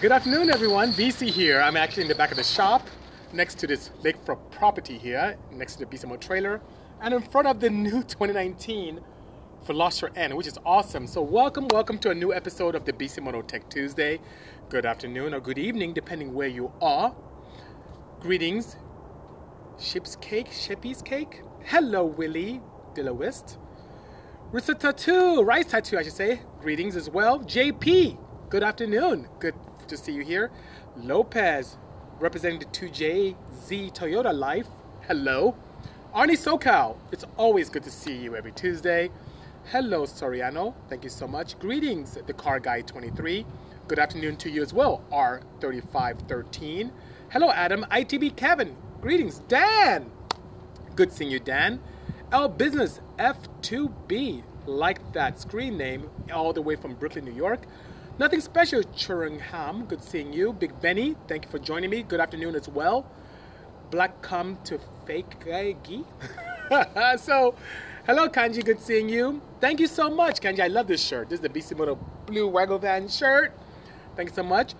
Good afternoon, everyone. Bisi here. I'm actually in the back of the shop next to this lakefront property here, next to the Bisimoto trailer, and in front of the new 2019 Veloster N, which is awesome. So, welcome, welcome to a new episode of the Bisimoto Tech Tuesday. Good afternoon or good evening, depending where you are. Greetings, ship's cake, shippy's cake. Hello, Willie Dillowist. Rissa Tattoo, Rice Tattoo, I should say. Greetings as well. JP, good afternoon. Good to see you here. Lopez, representing the 2JZ Toyota Life. Hello. Arnie SoCal, it's always good to see you every Tuesday. Hello, Soriano. Thank you so much. Greetings, the Car Guy 23. Good afternoon to you as well, R3513. Hello, Adam. ITB Kevin. Greetings, Dan. Good seeing you, Dan. L Business F2B. Like that screen name, all the way from Brooklyn, New York. Nothing special, Churingham. Good seeing you. Big Benny, thank you for joining me. Good afternoon as well. Black come to fake guy. so, hello Kanji, good seeing you. Thank you so much, Kanji. I love this shirt. This is the Bisimoto Blue Waggle Van shirt. Thank you so much.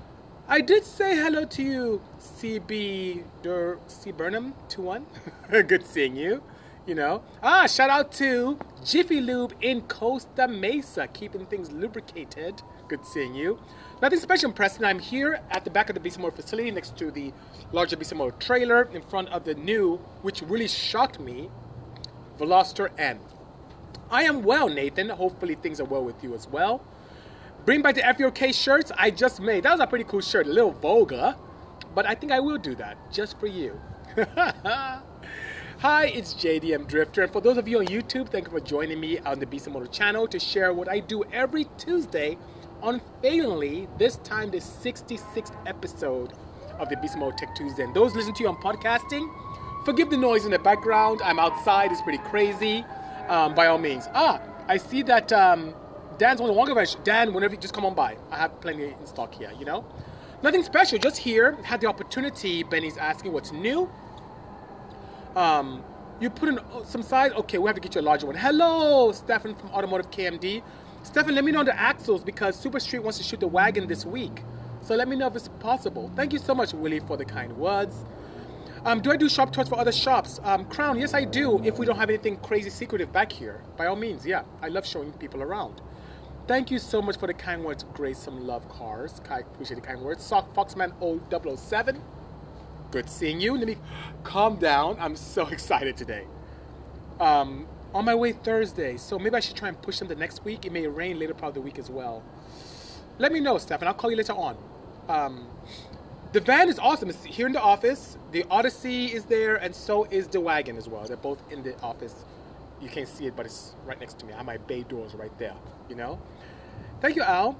I did say hello to you, CB Der C Burnham 21. good seeing you. You know. Ah, shout out to Jiffy Lube in Costa Mesa, keeping things lubricated. Good seeing you. Nothing special, Preston. I'm here at the back of the Motor facility next to the larger Motor trailer in front of the new, which really shocked me, Veloster N. I am well, Nathan. Hopefully things are well with you as well. Bring back the FUK shirts I just made. That was a pretty cool shirt, a little vulgar, but I think I will do that just for you. Hi, it's JDM Drifter, and for those of you on YouTube, thank you for joining me on the Bisimoto channel to share what I do every Tuesday unfailingly, this time the 66th episode of the Bisimoto Tech Tuesday. And those listening to you on podcasting, forgive the noise in the background. I'm outside, it's pretty crazy. Um, by all means. Ah, I see that um, Dan's on the Fresh. Dan, whenever you just come on by, I have plenty in stock here, you know? Nothing special, just here. Had the opportunity, Benny's asking what's new. Um, you put in some size, okay, we have to get you a larger one. Hello, Stefan from Automotive KMD. Stefan, let me know the axles because Super Street wants to shoot the wagon this week. So let me know if it's possible. Thank you so much, Willie, for the kind words. Um, do I do shop tours for other shops? Um, Crown, yes, I do. If we don't have anything crazy secretive back here, by all means, yeah. I love showing people around. Thank you so much for the kind words, Grace. Some love cars. I appreciate the kind words. Sock Foxman 007. Good seeing you. Let me calm down. I'm so excited today. Um, on my way Thursday, so maybe I should try and push them the next week. It may rain later part of the week as well. Let me know, Steph, and I'll call you later on. Um, the van is awesome. It's here in the office. The Odyssey is there, and so is the wagon as well. They're both in the office. You can't see it, but it's right next to me. My bay doors right there, you know? Thank you, Al.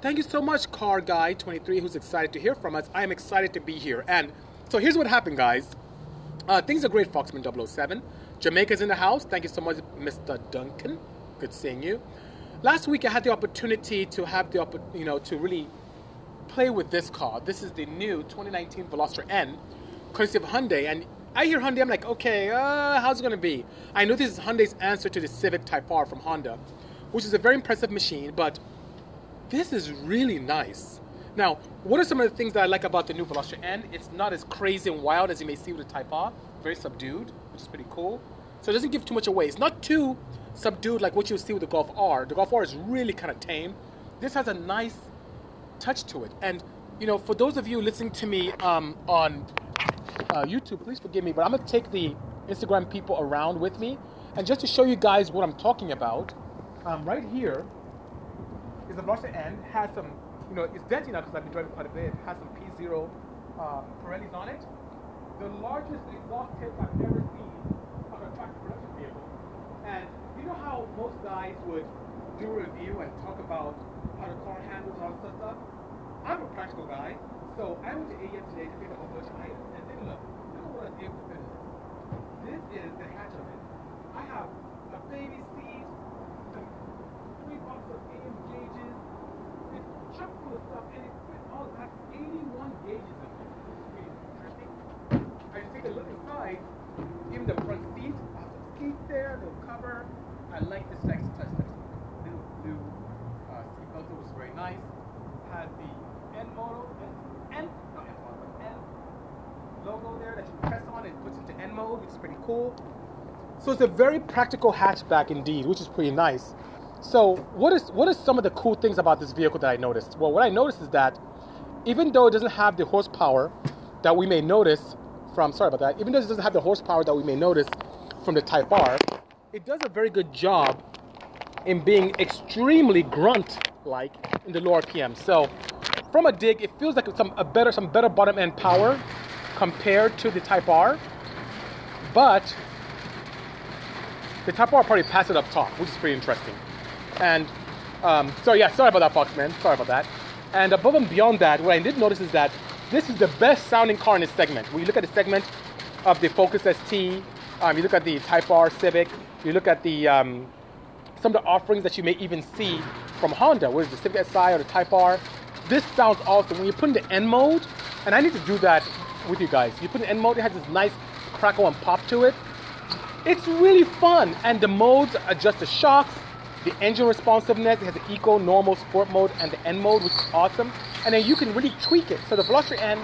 Thank you so much, Car Guy 23, who's excited to hear from us. I am excited to be here. And so here's what happened, guys. Uh, things are great, Foxman 007. Jamaica's in the house. Thank you so much, Mr. Duncan. Good seeing you. Last week, I had the opportunity to have the you know to really play with this car. This is the new 2019 Veloster N, courtesy of Hyundai. And I hear Hyundai, I'm like, okay, uh, how's it gonna be? I know this is Hyundai's answer to the Civic Type R from Honda, which is a very impressive machine, but this is really nice. Now, what are some of the things that I like about the new Veloster N? It's not as crazy and wild as you may see with the Type R. Very subdued, which is pretty cool. So it doesn't give too much away. It's not too subdued like what you see with the Golf R. The Golf R is really kind of tame. This has a nice touch to it. And, you know, for those of you listening to me um, on uh, YouTube, please forgive me, but I'm going to take the Instagram people around with me. And just to show you guys what I'm talking about, um, right here is the Veloster N. Has some, you know, it's denty now because I've been driving quite a bit. It has some P0 uh, Pirellis on it. The largest exhaust tip I've ever seen on a tractor production vehicle. And you know how most guys would do a review and talk about how the car handles and all this stuff? I'm a practical guy, so I went to AEM today to pick up a bunch of items. And then look, look at what I did with this. This is the hatch of it. I have a baby seat, some three boxes of AEM gauges, it's chock full of stuff, and it fit all that 81 gauges in it. It's take a look inside, even the front seat, seats there, little cover. I like this nice. Little blue uh, seat belt was very nice. Had the N photo, N, no, N, logo there that you press on and it puts into N mode, which is pretty cool. So it's a very practical hatchback indeed, which is pretty nice. So what is what are some of the cool things about this vehicle that I noticed? Well, what I noticed is that even though it doesn't have the horsepower that we may notice from sorry about that, even though it doesn't have the horsepower that we may notice from the Type R, it does a very good job in being extremely grunt-like in the lower RPM. So from a dig, it feels like some a better some better bottom end power compared to the Type R, but the Type R probably passed it up top, which is pretty interesting. And um, so yeah, sorry about that, Foxman. Sorry about that. And above and beyond that, what I did notice is that this is the best sounding car in this segment. When you look at the segment of the Focus ST, um, you look at the Type R Civic, you look at the um, some of the offerings that you may even see from Honda, whether it's the Civic Si or the Type R. This sounds awesome. When you put in the N mode, and I need to do that with you guys. You put in N mode, it has this nice crackle and pop to it. It's really fun, and the modes adjust the shocks, the engine responsiveness. It has the eco, normal, sport mode, and the N mode, which is awesome. And then you can really tweak it. So the Veloster N,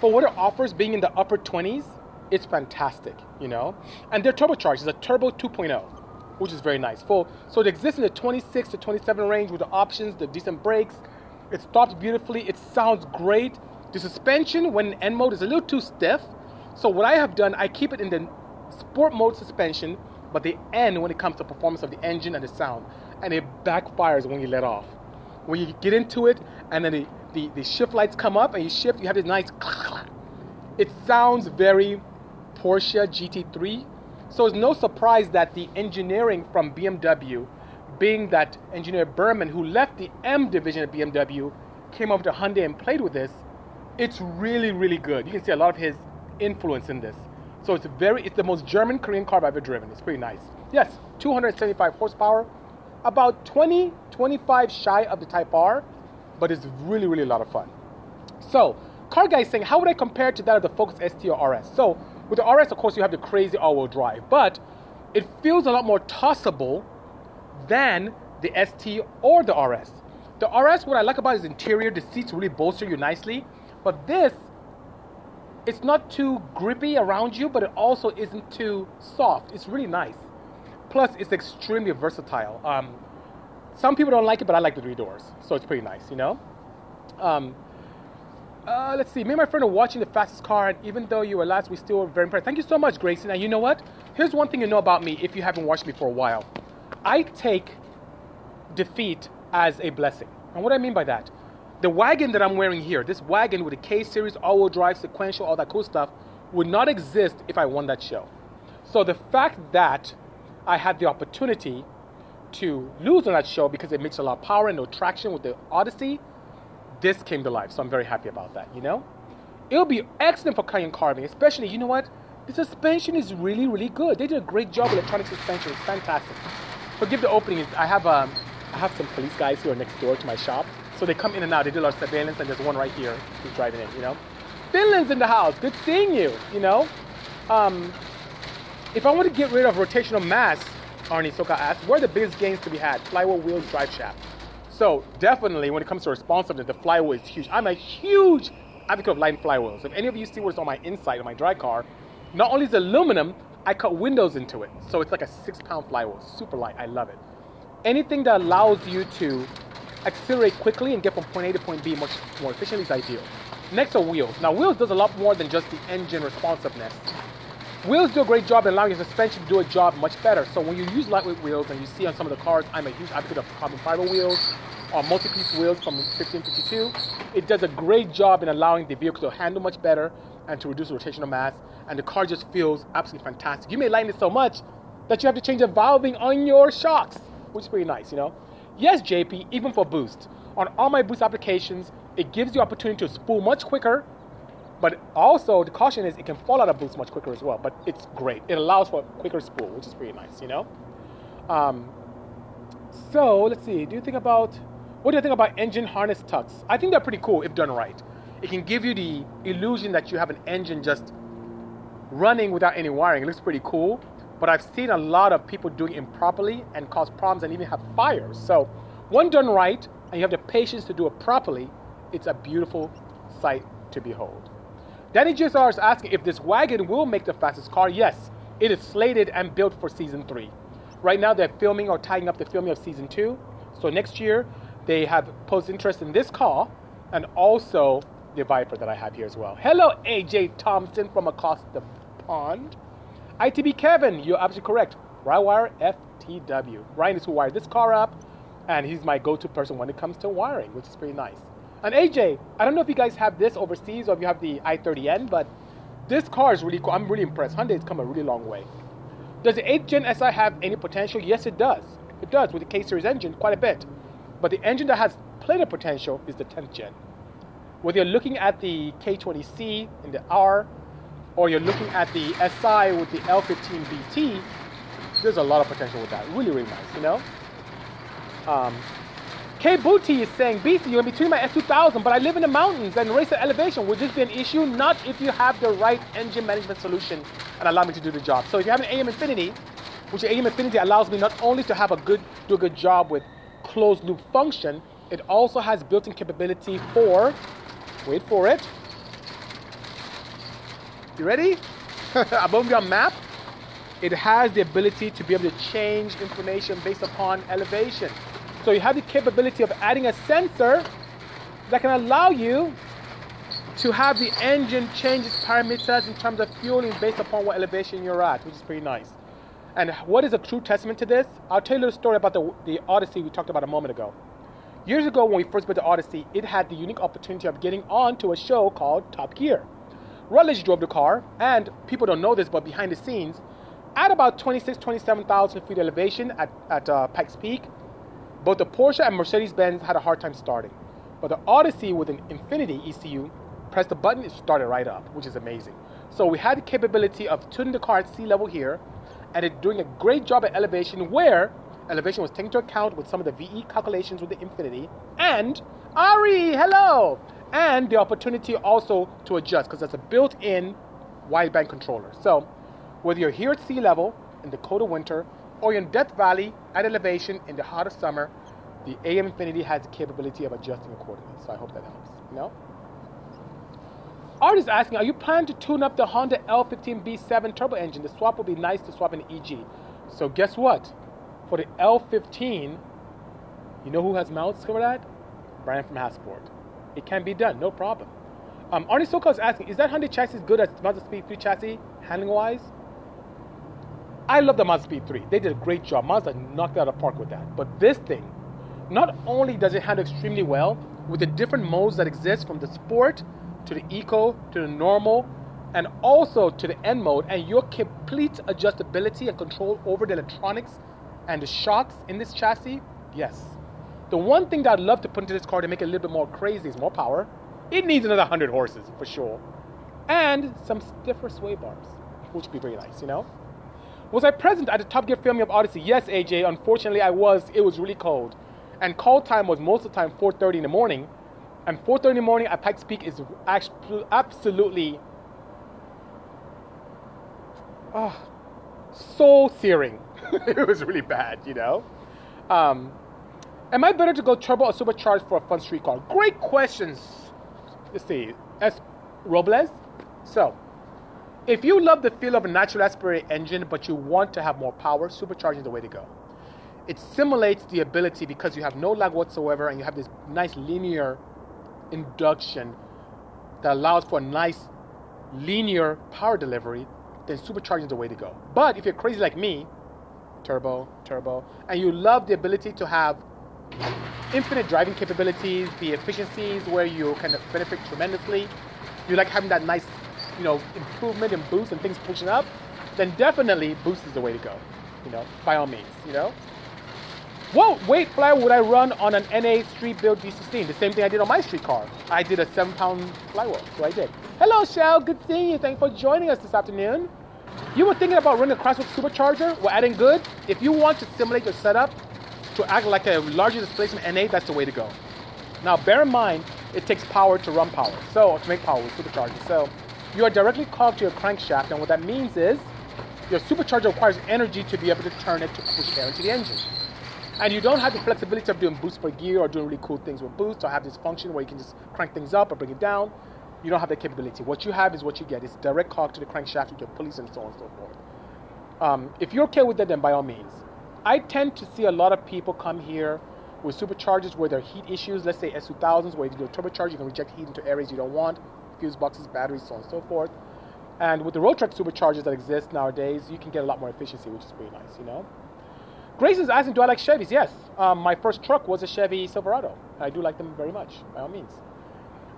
for what it offers, being in the upper 20s, it's fantastic, you know. And they're turbocharged. It's a turbo 2.0, which is very nice. Full. So it exists in the 26 to 27 range with the options, the decent brakes. It stops beautifully. It sounds great. The suspension, when in N mode, is a little too stiff. So what I have done, I keep it in the sport mode suspension, but the end when it comes to performance of the engine and the sound, and it backfires when you let off. When you get into it, and then the, the, the shift lights come up and you shift, you have this nice. It sounds very Porsche GT3. So it's no surprise that the engineering from BMW, being that engineer Biermann, who left the M division of BMW, came over to Hyundai and played with this. It's really, really good. You can see a lot of his influence in this. So it's very, it's the most German Korean car I've ever driven. It's pretty nice. Yes, 275 horsepower, about 20, 25 shy of the Type R, but it's really, really a lot of fun. So, car guys saying, how would I compare to that of the Focus ST or RS? So, with the RS, of course, you have the crazy all-wheel drive, but it feels a lot more tossable than the ST or the RS. The RS, what I like about its interior, the seats really bolster you nicely, but this it's not too grippy around you, but it also isn't too soft. It's really nice. Plus, it's extremely versatile. Um, some people don't like it, but I like the three doors, so it's pretty nice, you know. Um, uh, let's see. Me and my friend are watching the fastest car, and even though you were last, we still were very impressed. Thank you so much, Gracie. Now you know what? Here's one thing you know about me if you haven't watched me for a while. I take defeat as a blessing. And what do I mean by that? The wagon that I'm wearing here, this wagon with a K series, all-wheel drive, sequential, all that cool stuff, would not exist if I won that show. So the fact that I had the opportunity to lose on that show because it makes a lot of power and no traction with the Odyssey, this came to life. So I'm very happy about that, you know? It'll be excellent for cutting carving, especially, you know what? The suspension is really, really good. They did a great job with electronic suspension. It's fantastic. Forgive the opening. I have um, I have some police guys who are next door to my shop. So they come in and out. They do a lot of surveillance, and there's one right here who's driving in, you know. Finland's in the house. Good seeing you, you know. Um, if I want to get rid of rotational mass, Arnie Soka asked, where are the biggest gains to be had? Flywheel, wheels, drive shaft. So definitely, when it comes to responsiveness, the flywheel is huge. I'm a huge advocate of light flywheels. If any of you see what's on my inside of my dry car, not only is aluminum, I cut windows into it. So it's like a six pound flywheel, super light. I love it. Anything that allows you to accelerate quickly and get from point A to point B much more efficiently is ideal. Next are wheels. Now wheels does a lot more than just the engine responsiveness. Wheels do a great job in allowing your suspension to do a job much better. So when you use lightweight wheels and you see on some of the cars, I'm a huge advocate of carbon fiber wheels or multi-piece wheels from 1552. It does a great job in allowing the vehicle to handle much better and to reduce rotational mass. And the car just feels absolutely fantastic. You may like it so much that you have to change the valving on your shocks, which is pretty nice, you know. Yes, JP, even for boost. On all my boost applications, it gives you opportunity to spool much quicker, but also the caution is it can fall out of boost much quicker as well. But it's great. It allows for quicker spool, which is pretty nice, you know. Um, so let's see. Do you think about what do you think about engine harness tucks? I think they're pretty cool if done right. It can give you the illusion that you have an engine just running without any wiring. It looks pretty cool but I've seen a lot of people doing it improperly and cause problems and even have fires. So, one done right, and you have the patience to do it properly, it's a beautiful sight to behold. Danny GSR is asking if this wagon will make the fastest car. Yes, it is slated and built for season three. Right now, they're filming or tying up the filming of season two. So next year, they have posed interest in this car and also the Viper that I have here as well. Hello, AJ Thompson from across the pond. ITB Kevin, you're absolutely correct. Rywire FTW. Ryan is who wired this car up, and he's my go to person when it comes to wiring, which is pretty nice. And AJ, I don't know if you guys have this overseas or if you have the i30N, but this car is really cool. I'm really impressed. Hyundai's come a really long way. Does the 8th Gen SI have any potential? Yes, it does. It does with the K Series engine, quite a bit. But the engine that has plenty of potential is the 10th Gen. Whether you're looking at the K20C in the R, or you're looking at the SI with the L15B7, there's a lot of potential with that. Really, really nice, you know? Um, K Booty is saying, BC, you're in between my S2000, but I live in the mountains and race at elevation. Would this be an issue? Not if you have the right engine management solution and allow me to do the job. So if you have an AEM Infinity, which AEM Infinity allows me not only to have a good, do a good job with closed loop function, it also has built-in capability for, wait for it. You ready? Above your map, it has the ability to be able to change information based upon elevation. So you have the capability of adding a sensor that can allow you to have the engine change its parameters in terms of fueling based upon what elevation you're at, which is pretty nice. And what is a true testament to this? I'll tell you a little story about the, the Odyssey we talked about a moment ago. Years ago, when we first built the Odyssey, it had the unique opportunity of getting on to a show called Top Gear. Rutledge drove the car, and people don't know this, but behind the scenes, at about 26, 27,000 feet elevation at, at uh, Pikes Peak, both the Porsche and Mercedes Benz had a hard time starting. But the Odyssey with an Infinity ECU, pressed the button, it started right up, which is amazing. So we had the capability of tuning the car at sea level here, and it doing a great job at elevation where elevation was taken into account with some of the VE calculations with the Infinity. And Ari, hello! And the opportunity also to adjust because that's a built-in wideband controller. So whether you're here at sea level in the cold of winter or in Death Valley at elevation in the hot of summer, the AEM Infinity has the capability of adjusting accordingly. So I hope that helps. You know? Art is asking, are you planning to tune up the Honda L15B7 turbo engine? The swap would be nice to swap in EG. So guess what? For the L15, you know who has mounts for that? Brian from Hasport. It can be done, no problem. Um, Arnie Sokol is asking, is that Hyundai chassis good as Mazda Speed 3 chassis, handling wise? I love the Mazda Speed 3. They did a great job. Mazda knocked it out of the park with that. But this thing, not only does it handle extremely well with the different modes that exist from the sport to the eco to the normal and also to the N mode and your complete adjustability and control over the electronics and the shocks in this chassis, yes. The one thing that I'd love to put into this car to make it a little bit more crazy is more power. It needs another 100 horses for sure. And some stiffer sway bars, which would be very nice, you know? Was I present at the Top Gear filming of Odyssey? Yes, AJ. Unfortunately, I was. It was really cold. And call time was most of the time 4.30 in the morning. And 4.30 in the morning at Pikes Peak is absolutely oh, soul searing. it was really bad, you know? Um, am I better to go turbo or supercharged for a fun street car? Great questions. Let's see. S. Robles. So, if you love the feel of a natural aspirated engine, but you want to have more power, supercharging is the way to go. It simulates the ability because you have no lag whatsoever and you have this nice linear induction that allows for a nice linear power delivery, then supercharging is the way to go. But if you're crazy like me, turbo, turbo, and you love the ability to have infinite driving capabilities, the efficiencies where you can benefit tremendously, you like having that nice you know, improvement and boost and things pushing up, then definitely boost is the way to go. You know, by all means, you know. What weight fly would I run on an NA street build V16? The same thing I did on my street car. I did a seven pound flywheel, so I did. Hello, Shell. Good seeing you. Thanks for joining us this afternoon. You were thinking about running a Crosswick supercharger? We're adding good. If you want to simulate your setup to act like a larger displacement NA, that's the way to go. Now, bear in mind, it takes power to run power, so to make power with superchargers. So you are directly clogged to your crankshaft, and what that means is your supercharger requires energy to be able to turn it to push air into the engine. And you don't have the flexibility of doing boost per gear or doing really cool things with boost or have this function where you can just crank things up or bring it down. You don't have that capability. What you have is what you get. It's direct cock to the crankshaft with your pulleys and so on and so forth. Um, if you're okay with that, then by all means. I tend to see a lot of people come here with superchargers where there are heat issues. Let's say S2000s, where you do a turbocharger, you can reject heat into areas you don't want, fuse boxes, batteries, so on and so forth. And with the Rotrex superchargers that exist nowadays, you can get a lot more efficiency, which is pretty nice, you know. Grace is asking, do I like Chevys? Yes. Um, my first truck was a Chevy Silverado. I do like them very much, by all means.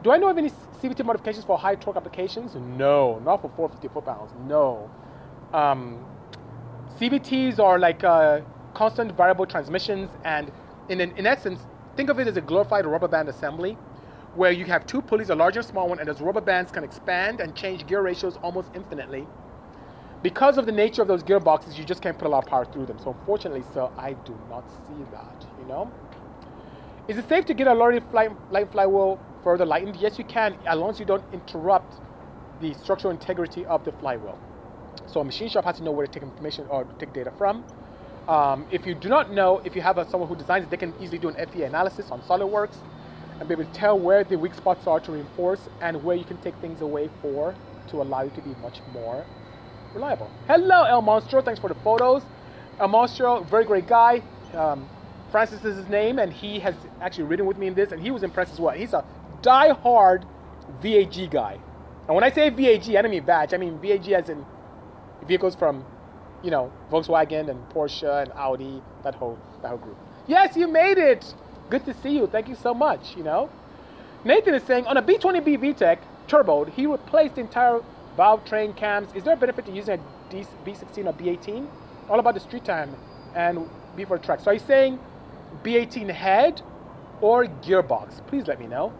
Do I know of any CVT modifications for high torque applications? No, not for 450 foot-pounds. No. Um, CVTs are like uh, constant variable transmissions, and in, in essence, think of it as a glorified rubber band assembly where you have two pulleys, a large and small one, and those rubber bands can expand and change gear ratios almost infinitely. Because of the nature of those gearboxes, you just can't put a lot of power through them. So unfortunately, sir, I do not see that, you know? Is it safe to get a lorry fly, light flywheel further lightened? Yes, you can, as long as you don't interrupt the structural integrity of the flywheel. So a machine shop has to know where to take information or take data from. Um, if you do not know, if you have a, someone who designs it, they can easily do an FEA analysis on SolidWorks and be able to tell where the weak spots are to reinforce and where you can take things away for to allow you to be much more reliable. Hello, El Monstro. Thanks for the photos. El Monstro, very great guy. Um, Francis is his name, and he has actually ridden with me in this, and he was impressed as well. He's a die-hard VAG guy. And when I say VAG, I don't mean badge. I mean VAG as in vehicles from, you know, Volkswagen and Porsche and Audi, that whole that whole group. Yes, you made it good to see you. Thank you so much, you know. Nathan is saying on a B20B VTEC turbo, he replaced the entire valve train cams. Is there a benefit to using a B16 or B18? All about the street time and B for track. So he's saying B18 head or gearbox? Please let me know.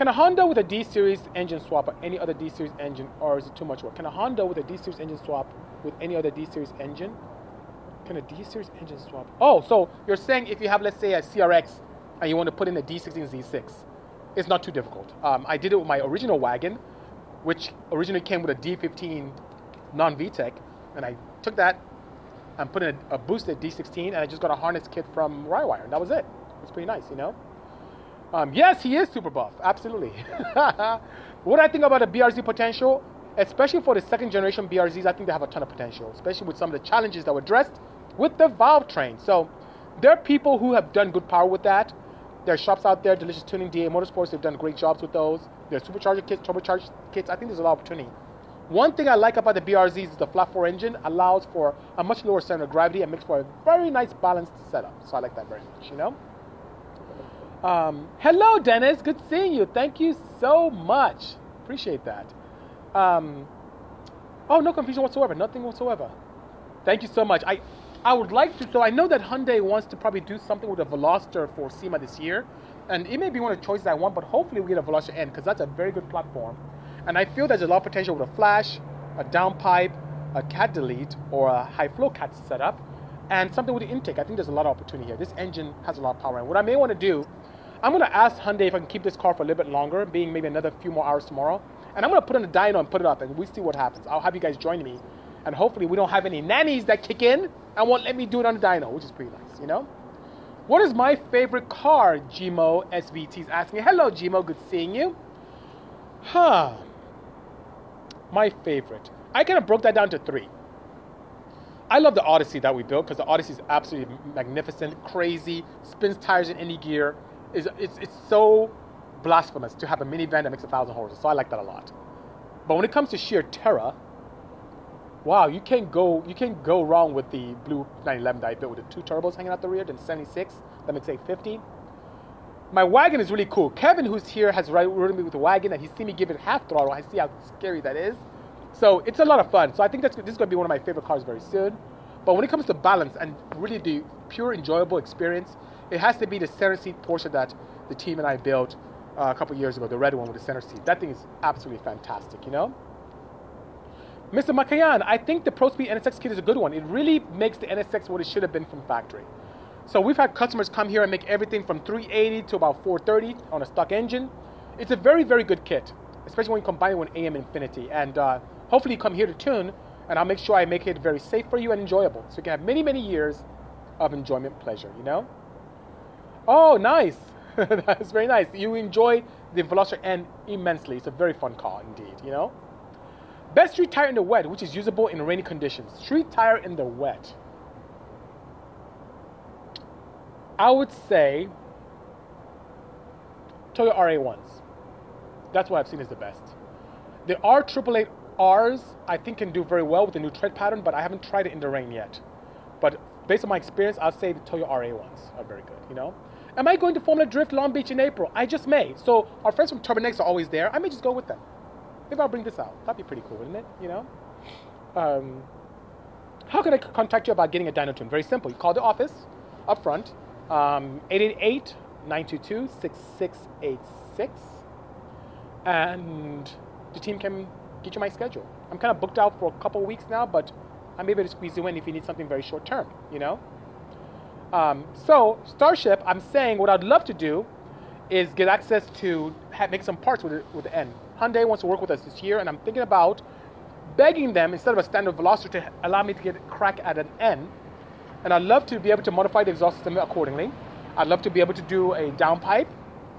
Can a Honda with a D series engine swap or any other D series engine, or is it too much work? Can a Honda with a D series engine swap with any other D series engine? Can a D series engine swap? Oh, so you're saying if you have, let's say, a CRX and you want to put in a D16 Z6, it's not too difficult. Um, I did it with my original wagon, which originally came with a D15 non VTEC, and I took that and put in a, a, boosted D16, and I just got a harness kit from Rywire, and that was it. It's pretty nice, you know. Um, yes, he is super buff, absolutely. what I think about the BRZ potential, especially for the second generation BRZs, I think they have a ton of potential, especially with some of the challenges that were addressed with the valve train. So there are people who have done good power with that. There are shops out there, Delicious Tuning, DA Motorsports, they've done great jobs with those. There are supercharger kits, turbocharger kits. I think there's a lot of opportunity. One thing I like about the BRZs is the flat 4 engine allows for a much lower center of gravity and makes for a very nice balanced setup. So I like that very much, you know? Um, hello, Dennis. Good seeing you. Thank you so much. Appreciate that. Um, oh, no confusion whatsoever. Nothing whatsoever. Thank you so much. I I would like to. So I know that Hyundai wants to probably do something with a Veloster for SEMA this year, and it may be one of the choices I want. But hopefully we get a Veloster N because that's a very good platform, and I feel there's a lot of potential with a flash, a downpipe, a cat delete, or a high flow cat setup, and something with the intake. I think there's a lot of opportunity here. This engine has a lot of power, and what I may want to do, I'm to ask Hyundai if I can keep this car for a little bit longer, being maybe another few more hours tomorrow, and I'm to put on a dyno and put it up, and we see what happens. I'll have you guys join me and hopefully we don't have any nannies that kick in and won't let me do it on the dyno, which is pretty nice, you know? What is my favorite car? Gmo SVT is asking. Hello, Gmo. Good seeing you. Huh. My favorite. I kind of broke that down to three. I love the Odyssey that we built because the Odyssey is absolutely magnificent, crazy, spins tires in any gear. It's, it's, it's so blasphemous to have a minivan that makes a thousand horses. So I like that a lot. But when it comes to sheer terror, wow, you can't go you can't go wrong with the blue 911 that I built with the two turbos hanging out the rear, then 76, that makes 850. My wagon is really cool. Kevin, who's here, has ridden me with the wagon, and he's seen me give it half throttle. I see how scary that is. So it's a lot of fun. So I think that's, this is going to be one of my favorite cars very soon. But when it comes to balance and really the pure enjoyable experience, it has to be the center seat Porsche that the team and I built uh, a couple years ago, the red one with the center seat. That thing is absolutely fantastic, you know? Mr. Makayan, I think the ProSpeed NSX kit is a good one. It really makes the NSX what it should have been from factory. So we've had customers come here and make everything from 380 to about 430 on a stock engine. It's a very, very good kit, especially when you combine it with AEM Infinity. And uh, hopefully you come here to tune, and I'll make sure I make it very safe for you and enjoyable. So you can have many, many years of enjoyment pleasure, you know? Oh, nice. That's very nice. You enjoy the Veloster N immensely. It's a very fun car indeed, you know? Best street tire in the wet, which is usable in rainy conditions. Street tire in the wet. I would say Toyota RA1s. That's what I've seen is the best. The R888Rs, I think, can do very well with the new tread pattern, but I haven't tried it in the rain yet. But based on my experience, I'll say the Toyota RA1s are very good, you know? Am I going to Formula Drift Long Beach in April? I just may. So our friends from Turbonex are always there. I may just go with them. Maybe I'll bring this out. That'd be pretty cool, wouldn't it? You know? Um, how can I contact you about getting a dyno tune? Very simple. You call the office up front, um, 888 922 6686, and the team can get you my schedule. I'm kind of booked out for a couple weeks now, but I'm able to squeeze you in if you need something very short term, you know? Um, so, Starship, I'm saying what I'd love to do is get access to have, make some parts with, it, with the N. Hyundai wants to work with us this year, and I'm thinking about begging them instead of a standard Veloster to allow me to get a crack at an N. And I'd love to be able to modify the exhaust system accordingly. I'd love to be able to do a downpipe,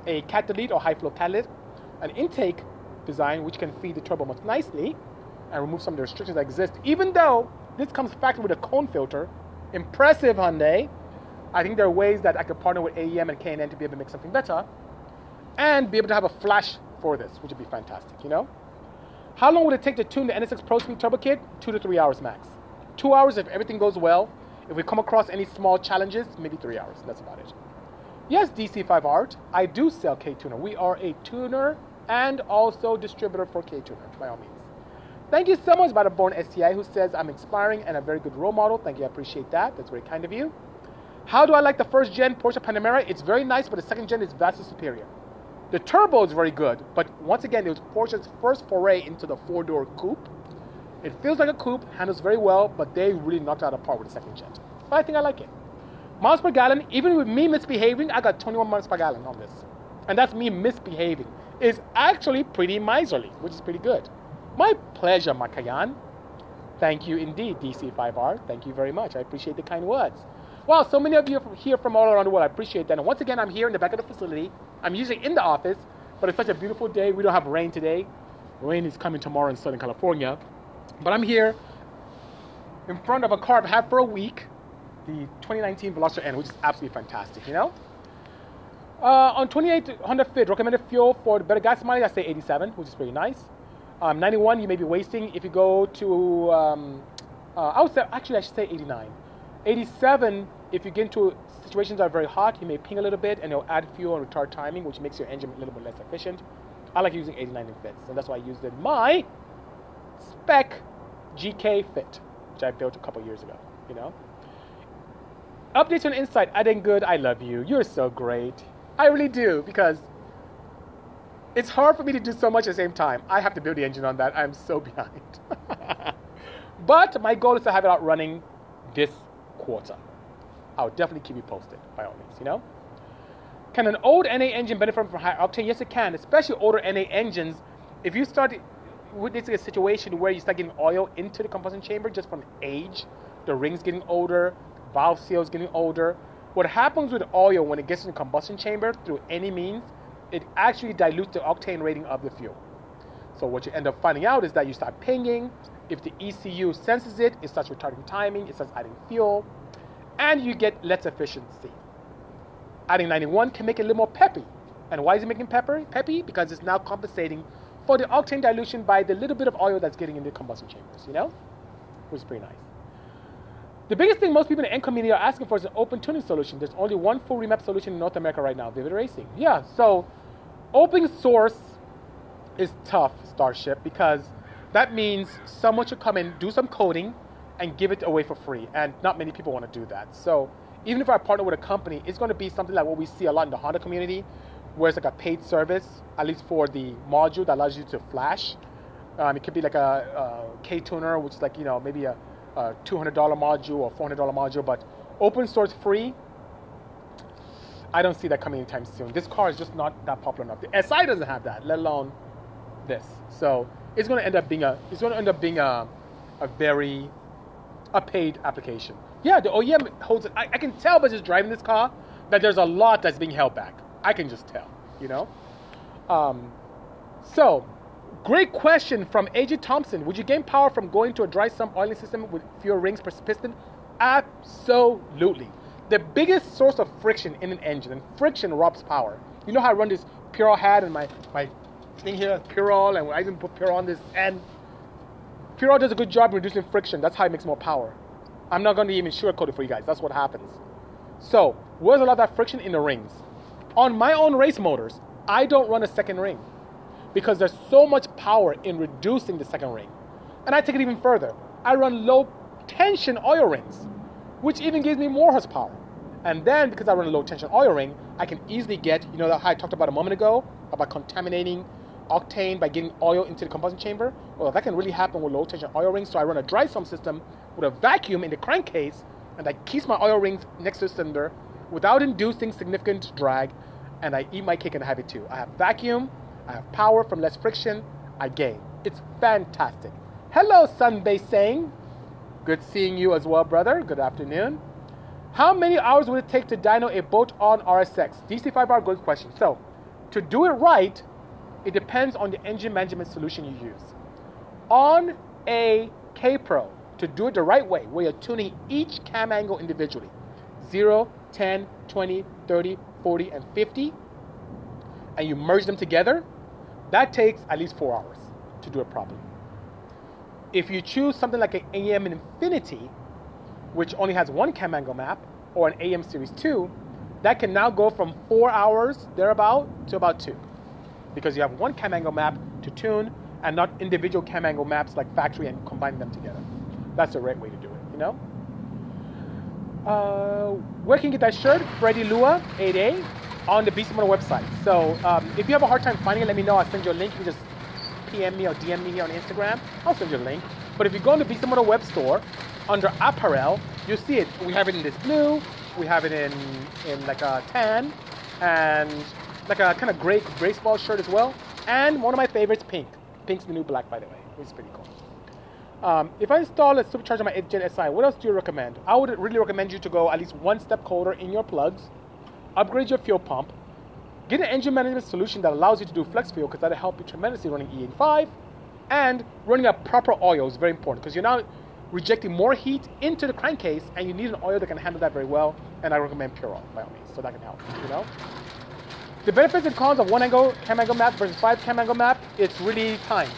a catalytic or high flow catalytic, an intake design which can feed the turbo much nicely and remove some of the restrictions that exist. Even though this comes factored with a cone filter, impressive Hyundai. I think there are ways that I could partner with AEM and K&N to be able to make something better and be able to have a flash for this, which would be fantastic, you know? How long would it take to tune the NSX Pro Speed Turbo Kit? Two to three hours max. Two hours if everything goes well. If we come across any small challenges, maybe three hours. That's about it. Yes, DC5 Art, I do sell K Tuner. We are a tuner and also distributor for K Tuner, by all means. Thank you so much, Born STI, who says I'm inspiring and a very good role model. Thank you, I appreciate that. That's very kind of you. How do I like the first gen Porsche Panamera? It's very nice, but the second gen is vastly superior. The turbo is very good, but once again, it was Porsche's first foray into the four door coupe. It feels like a coupe, handles very well, but they really knocked it out a part with the second gen. But I think I like it. Miles per gallon, even with me misbehaving, I got 21 miles per gallon on this. And that's me misbehaving. It's actually pretty miserly, which is pretty good. My pleasure, Makayan. Thank you indeed, DC5R. Thank you very much. I appreciate the kind words. Wow, so many of you are here from all around the world. I appreciate that. And once again, I'm here in the back of the facility. I'm usually in the office, but it's such a beautiful day. We don't have rain today. Rain is coming tomorrow in Southern California. But I'm here in front of a car I've had for a week, the 2019 Veloster N, which is absolutely fantastic, you know? Uh, on 28 Honda Fit, recommended fuel for the better gas mileage, I say 87, which is pretty nice. Um, 91, you may be wasting if you go to, um, uh, I would say, actually, I should say 89. 87, if you get into situations that are very hot, you may ping a little bit and it'll add fuel and retard timing, which makes your engine a little bit less efficient. I like using 89 in fits, and that's why I used in my spec GK fit, which I built a couple years ago, you know? Updates on Insight, adding good, I love you. You're so great. I really do, because it's hard for me to do so much at the same time. I have to build the engine on that. I'm so behind. but my goal is to have it out running this quarter. I'll definitely keep you posted, by all means, you know? Can an old NA engine benefit from high octane? Yes, it can, especially older NA engines. If you start witnessing a situation where you start getting oil into the combustion chamber just from age, the ring's getting older, valve seal's getting older. What happens with oil when it gets in the combustion chamber through any means, it actually dilutes the octane rating of the fuel. So what you end up finding out is that you start pinging, if the ECU senses it, it starts retarding timing, it starts adding fuel, and you get less efficiency. Adding 91 can make it a little more peppy. And why is it making pepper, peppy? Because it's now compensating for the octane dilution by the little bit of oil that's getting in the combustion chambers, you know? Which is pretty nice. The biggest thing most people in the N community are asking for is an open tuning solution. There's only one full remap solution in North America right now, Vivid Racing. Yeah, so open source is tough, Starship, because that means someone should come in, do some coding, and give it away for free. And not many people want to do that. So even if I partner with a company, it's going to be something like what we see a lot in the Honda community, where it's like a paid service, at least for the module that allows you to flash. Um, it could be like a, a K tuner, which is like you know maybe a, a $200 module or $400 module, but open source free. I don't see that coming anytime soon. This car is just not that popular enough. The SI doesn't have that, let alone this. So it's going to end up being a it's going to end up being a, a very a paid application. Yeah, the OEM holds it. I, I can tell by just driving this car that there's a lot that's being held back. I can just tell, you know? Um, so, great question from AJ Thompson. Would you gain power from going to a dry sump oiling system with fewer rings per piston? Absolutely. The biggest source of friction in an engine, and friction robs power. You know how I run this Purol hat and my, my thing here, Purol, and I even put Purol on this, and Purol does a good job reducing friction. That's how it makes more power. I'm not going to even sugarcoat it for you guys. That's what happens. So, where's a lot of that friction in the rings? On my own race motors, I don't run a second ring because there's so much power in reducing the second ring. And I take it even further. I run low tension oil rings, which even gives me more horsepower. And then because I run a low tension oil ring, I can easily get, you know, how I talked about a moment ago about contaminating octane by getting oil into the combustion chamber. Well, that can really happen with low tension oil rings. So I run a dry sump system with a vacuum in the crankcase, and I keep my oil rings next to the cylinder without inducing significant drag, and I eat my cake and have it too. I have vacuum, I have power from less friction, I gain. It's fantastic. Hello, Sunbay saying. Good seeing you as well, brother. Good afternoon. How many hours would it take to dyno a bolt on RSX? DC5R, good question. So, to do it right, it depends on the engine management solution you use. On a K Pro, to do it the right way, where you're tuning each cam angle individually 0, 10, 20, 30, 40, and 50, and you merge them together, that takes at least four hours to do it properly. If you choose something like an AEM Infinity, which only has one cam angle map, or an AEM Series 2, that can now go from four hours thereabout to about two. Because you have one cam angle map to tune and not individual cam angle maps like factory and combine them together. That's the right way to do it, you know? Uh, where can you get that shirt? Freddy Lua 8A on the Bisimoto website. So um, if you have a hard time finding it, let me know. I'll send you a link. You can just PM me or DM me here on Instagram. I'll send you a link. But if you go on the Bisimoto web store under apparel, you see it. We have it in this blue. We have it in in like a tan and like a kind of gray baseball shirt as well. And one of my favorites, pink. Pink's the new black, by the way. It's pretty cool. Um, if I install a supercharger on my 8th SI, what else do you recommend? I would really recommend you to go at least one step colder in your plugs, upgrade your fuel pump, get an engine management solution that allows you to do flex fuel because that'll help you tremendously running E85, and running a proper oil is very important because you're now rejecting more heat into the crankcase and you need an oil that can handle that very well. And I recommend Purol by all means, so that can help. You know. The benefits and cons of one angle cam angle map versus five cam angle map, it's really time.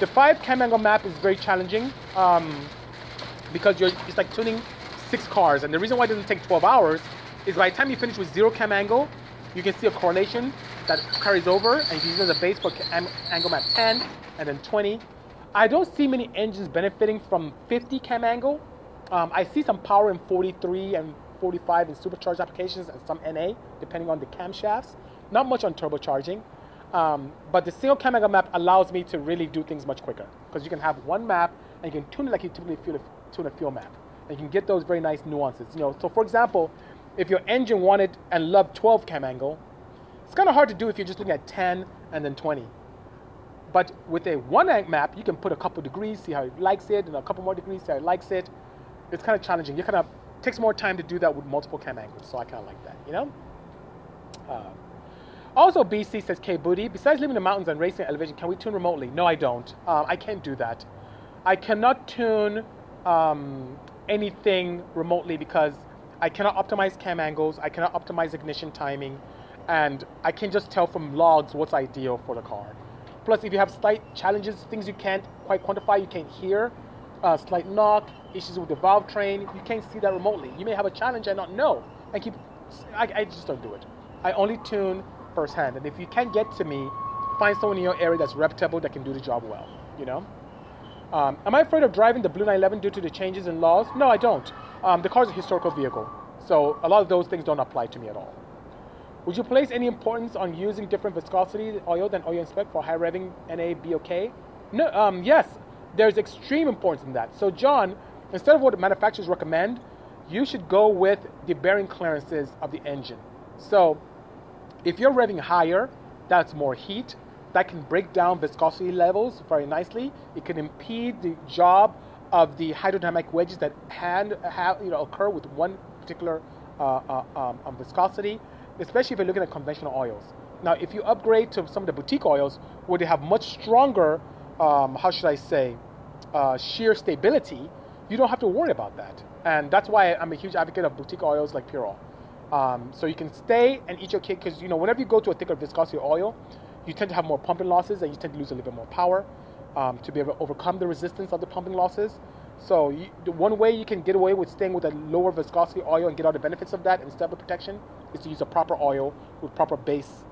The five cam angle map is very challenging um, because you're, it's like tuning six cars. And the reason why it doesn't take 12 hours is by the time you finish with zero cam angle, you can see a correlation that carries over and you use it as a base for cam angle map 10 and then 20. I don't see many engines benefiting from 50 cam angle. Um, I see some power in 43 and 45 in supercharged applications and some NA, depending on the camshafts. Not much on turbocharging. Um, but the single cam angle map allows me to really do things much quicker because you can have one map and you can tune it like you typically tune a fuel map. And you can get those very nice nuances. You know, so for example, if your engine wanted and loved 12 cam angle, it's kind of hard to do if you're just looking at 10 and then 20. But with a one map, you can put a couple degrees, see how it likes it, and a couple more degrees, see how it likes it. It's kind of challenging. You're kind of takes more time to do that with multiple cam angles, so I kind of like that, you know. Uh, also, BC says K Booty. Besides living in the mountains and racing at elevation, can we tune remotely? No, I don't. Um, I can't do that. I cannot tune um, anything remotely because I cannot optimize cam angles. I cannot optimize ignition timing, and I can just tell from logs what's ideal for the car. Plus, if you have slight challenges, things you can't quite quantify, you can't hear, slight knock, issues with the valve train, you can't see that remotely. You may have a challenge and not know. I keep, I, I just don't do it. I only tune firsthand. And if you can't get to me, find someone in your area that's reputable that can do the job well. You know. Um, am I afraid of driving the Blue 911 due to the changes in laws? No, I don't. Um, the car is a historical vehicle, so a lot of those things don't apply to me at all. Would you place any importance on using different viscosity oil than oil inspect for high revving NA BOK? No. Um, yes, there's extreme importance in that. So, John, instead of what manufacturers recommend, you should go with the bearing clearances of the engine. So, if you're revving higher, that's more heat. That can break down viscosity levels very nicely. It can impede the job of the hydrodynamic wedges that hand, have, you know, occur with one particular uh, uh, um, um, viscosity, especially if you're looking at conventional oils. Now, if you upgrade to some of the boutique oils where they have much stronger, um, how should I say, uh, shear stability, you don't have to worry about that. And that's why I'm a huge advocate of boutique oils like Purell. Um, so you can stay and eat your cake because you know whenever you go to a thicker viscosity oil, you tend to have more pumping losses and you tend to lose a little bit more power um, to be able to overcome the resistance of the pumping losses. So you, the one way you can get away with staying with a lower viscosity oil and get all the benefits of that instead of protection is to use a proper oil with proper base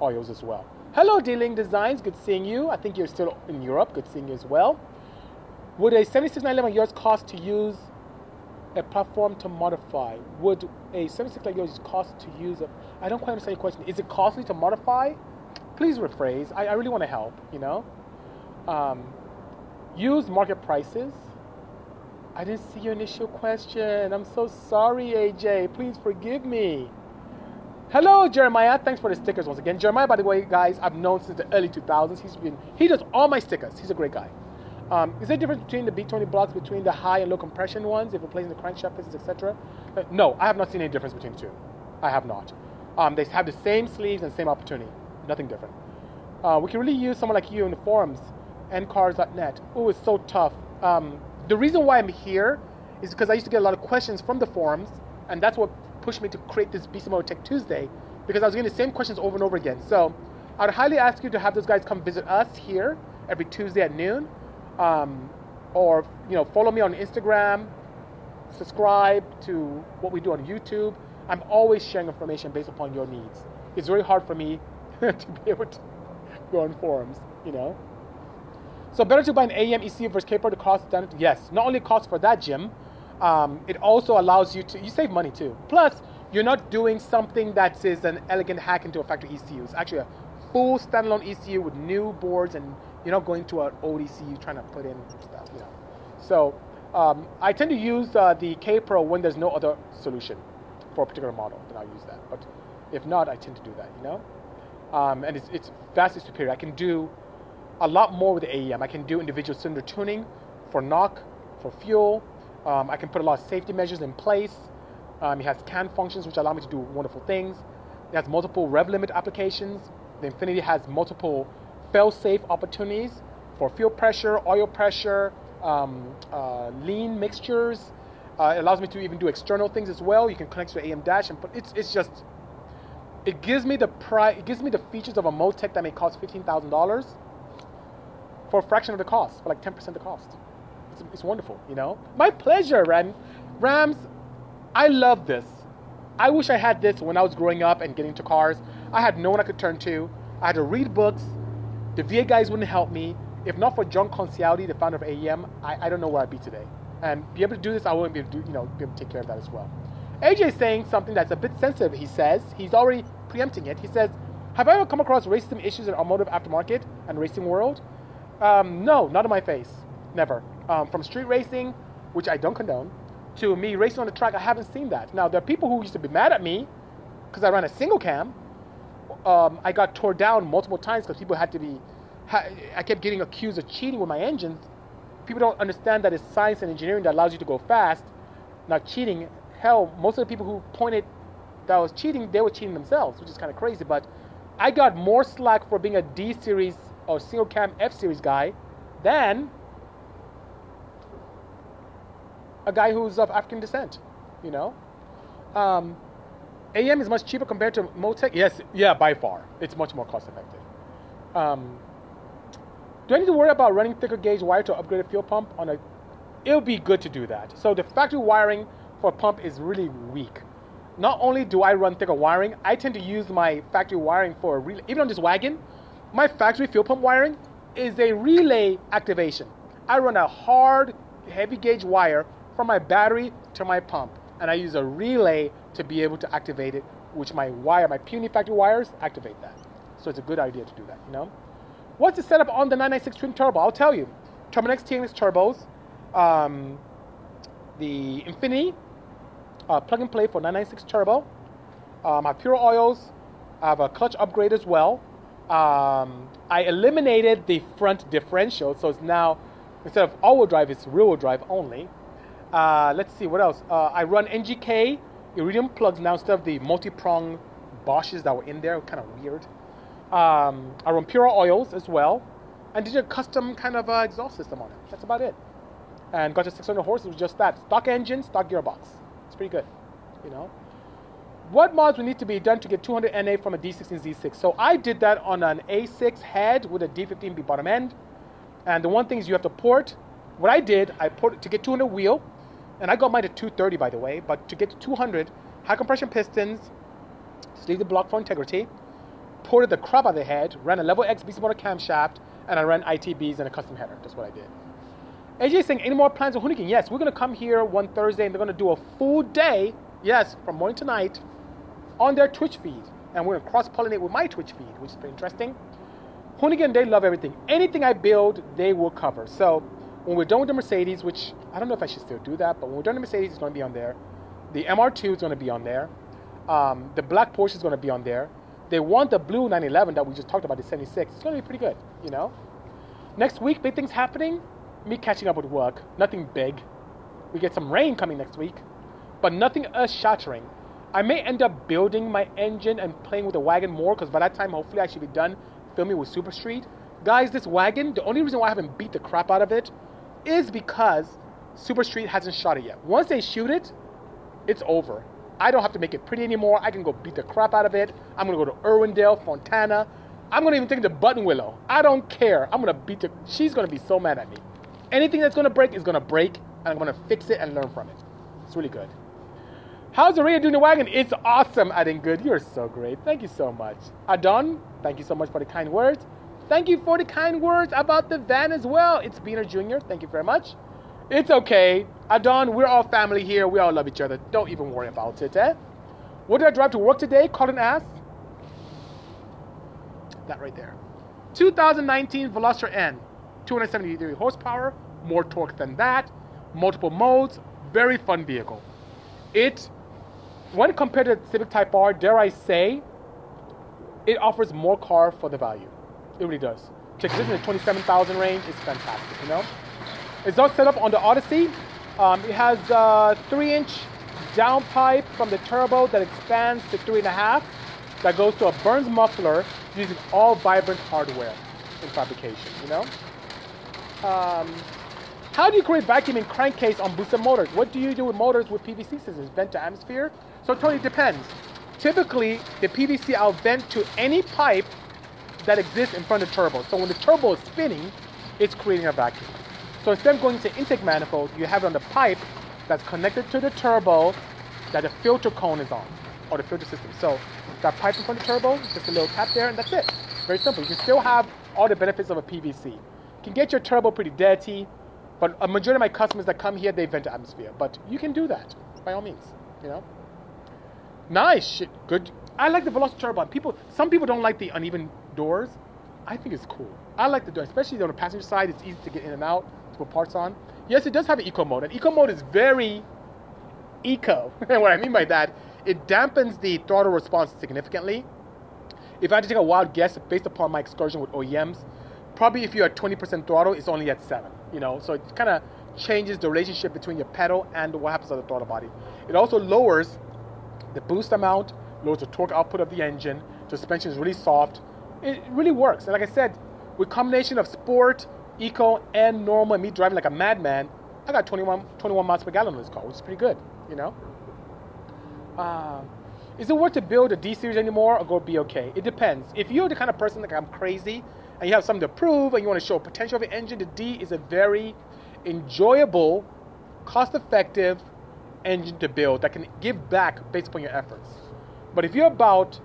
oils as well. Hello, Dealing Designs. Good seeing you. I think you're still in Europe. Good seeing you as well. Would a 76911 yours cost to use a platform to modify? Would a 769 yours cost to use a, I don't quite understand your question. Is it costly to modify? Please rephrase. I, I really want to help, you know? Um, use market prices. I didn't see your initial question. I'm so sorry, AJ. Please forgive me. Hello, Jeremiah. Thanks for the stickers once again. Jeremiah, by the way, guys, I've known since the early 2000s. He's been he does all my stickers. He's a great guy. Um, is there a difference between the B20 blocks between the high and low compression ones, if replacing the crankshaft pistons, etc.? Uh, no, I have not seen any difference between the two. I have not. Um, they have the same sleeves and same opportunity. Nothing different. Uh, we can really use someone like you in the forums, ncars.net. Oh, it's so tough. Um, the reason why I'm here is because I used to get a lot of questions from the forums, and that's what pushed me to create this Bisimoto Tech Tuesday, because I was getting the same questions over and over again. So I'd highly ask you to have those guys come visit us here every Tuesday at noon, um, or you know follow me on Instagram, subscribe to what we do on YouTube. I'm always sharing information based upon your needs. It's very hard for me to be able to go on forums, you know. So better to buy an AEM ECU versus to cost standard? Yes. Not only cost for that, Jim, um, it also allows you to, you save money too. Plus, you're not doing something that is an elegant hack into a factory ECU. It's actually a full standalone ECU with new boards and you're not going to an old ECU trying to put in stuff, you know. So um, I tend to use uh, the K-Pro when there's no other solution for a particular model, then I'll use that. But if not, I tend to do that, you know. Um, and it's, it's vastly superior. I can do a lot more with the AEM. I can do individual cylinder tuning for knock, for fuel. Um, I can put a lot of safety measures in place. Um, it has CAN functions, which allow me to do wonderful things. It has multiple rev limit applications. The Infinity has multiple fail-safe opportunities for fuel pressure, oil pressure, um, uh, lean mixtures. Uh, it allows me to even do external things as well. You can connect to AEM dash and put. It's it's just. It gives me the price. It gives me the features of a Motec that may cost fifteen thousand dollars for a fraction of the cost, for like 10% the cost. It's, it's wonderful, you know? My pleasure, Ram. Rams, I love this. I wish I had this when I was growing up and getting into cars. I had no one I could turn to. I had to read books. The VA guys wouldn't help me. If not for John Concialdi, the founder of AEM, I, I don't know where I'd be today. And be able to do this, I wouldn't be able to do, you know, be able to take care of that as well. AJ is saying something that's a bit sensitive, he says. He's already preempting it. He says, Have I ever come across racism issues in automotive aftermarket and racing world? Um, no, not in my face. Never. Um, from street racing, which I don't condone, to me racing on the track, I haven't seen that. Now, there are people who used to be mad at me because I ran a single cam. Um, I got tore down multiple times because people had to be. Ha- I kept getting accused of cheating with my engines. People don't understand that it's science and engineering that allows you to go fast, not cheating. Hell, most of the people who pointed that I was cheating, they were cheating themselves, which is kind of crazy. But I got more slack for being a D series or single cam F series guy than a guy who's of African descent, you know. Um, AEM is much cheaper compared to Motec. Yes, yeah, by far, it's much more cost effective. Um, do I need to worry about running thicker gauge wire to upgrade a fuel pump on a? It'll be good to do that. So the factory wiring for a pump is really weak. Not only do I run thicker wiring, I tend to use my factory wiring for a relay. Even on this wagon, my factory fuel pump wiring is a relay activation. I run a hard, heavy gauge wire from my battery to my pump, and I use a relay to be able to activate it, which my wire, my puny factory wires, activate that. So it's a good idea to do that, you know? What's the setup on the 996 twin turbo? I'll tell you. Turbonetics TNX turbos, um, the Infinity, uh, plug and play for 996 turbo. Um, Pure Oils. I have a clutch upgrade as well. Um, I eliminated the front differential, so it's now Instead of all-wheel drive, it's rear-wheel drive only. Uh, let's see what else. Uh, I run NGK iridium plugs now instead of the multi-prong Bosches that were in there. Kind of weird. Um, I run Pura oils as well, and did a custom kind of uh, exhaust system on it. That's about it. And got to 600 horses with just that. Stock engine, stock gearbox. It's pretty good, you know. What mods would need to be done to get 200 NA from a D16 Z6? So I did that on an A6 head with a D15B bottom end. And the one thing is you have to port. What I did, I ported to get 200 wheel, and I got mine to 230 by the way, but to get to 200, high compression pistons, sleeve the block for integrity, ported the crap out of the head, ran a level X Bisimoto camshaft, and I ran ITBs and a custom header. That's what I did. AJ is saying, any more plans with Hoonigan? Yes, we're to come here one Thursday and they're to do a full day, yes, from morning to night, on their Twitch feed. And we're to cross pollinate with my Twitch feed, which is pretty interesting. Hoonigan, they love everything. Anything I build, they will cover. So when we're done with the Mercedes, which I don't know if I should still do that, but when we're done with the Mercedes, it's going to be on there. The MR2 is going to be on there. Um, the black Porsche is going to be on there. They want the blue 911 that we just talked about, the 76. It's going to be pretty good, you know. Next week, big things happening. Me catching up with work. Nothing big. We get some rain coming next week, but nothing earth-shattering. I may end up building my engine and playing with the wagon more because by that time, hopefully, I should be done filming with Super Street. Guys, this wagon, the only reason why I haven't beat the crap out of it is because Super Street hasn't shot it yet. Once they shoot it, it's over. I don't have to make it pretty anymore. I can go beat the crap out of it. I'm gonna go to Irwindale, Fontana. I'm gonna even take the Buttonwillow. I don't care. I'm gonna beat the. She's gonna be so mad at me. Anything that's gonna break is gonna break, and I'm gonna fix it and learn from it. It's really good. How's the doing the wagon? It's awesome, Adding Good. You're so great. Thank you so much. Adon, thank you so much for the kind words. Thank you for the kind words about the van as well. It's Beaner Jr. Thank you very much. It's okay. Adon, we're all family here. We all love each other. Don't even worry about it, eh? What did I drive to work today? Colin asked. That right there. 2019 Veloster N. 273 horsepower, more torque than that, multiple modes, very fun vehicle. It, when compared to the Civic Type R, dare I say, it offers more car for the value. It really does. Check this in the 27,000 range. It's fantastic, you know? It's all set up on the Odyssey. Um, it has a three inch downpipe from the turbo that expands to three and a half that goes to a Burns muffler using all vibrant hardware in fabrication, you know? Um, how do you create vacuum in crankcase on boosted motors? What do you do with motors with PVC systems? Vent to atmosphere? So it totally depends. Typically, the PVC I'll vent to any pipe that exists in front of the turbo. So when the turbo is spinning, it's creating a vacuum. So instead of going to intake manifold, you have it on the pipe that's connected to the turbo that the filter cone is on, or the filter system. So that pipe in front of the turbo, just a little tap there, and that's it. Very simple. You can still have all the benefits of a PVC. You can get your turbo pretty dirty, but a majority of my customers that come here, they vent atmosphere. But you can do that, by all means, you know? Nice, shit, good. I like the Veloster turbo. People, some people don't like the uneven doors. I think it's cool. I like the door, especially on the passenger side. It's easy to get in and out to put parts on. Yes, it does have an eco mode, and eco mode is very eco. and what I mean by that, it dampens the throttle response significantly. If I had to take a wild guess based upon my excursion with OEMs, probably if you're at 20% throttle, it's only at 7. You know, so it kind of changes the relationship between your pedal and what happens on the throttle body. It also lowers the boost amount, lowers the torque output of the engine. Suspension is really soft. It really works. And like I said, with combination of sport, eco, and normal, and me driving like a madman, I got 21, 21 miles per gallon on this car, which is pretty good, you know? Uh, is it worth to build a D series anymore or go be okay? It depends. If you're the kind of person like I'm crazy and you have something to prove and you want to show potential of an engine, the D is a very enjoyable, cost effective engine to build that can give back based upon your efforts. But if you're about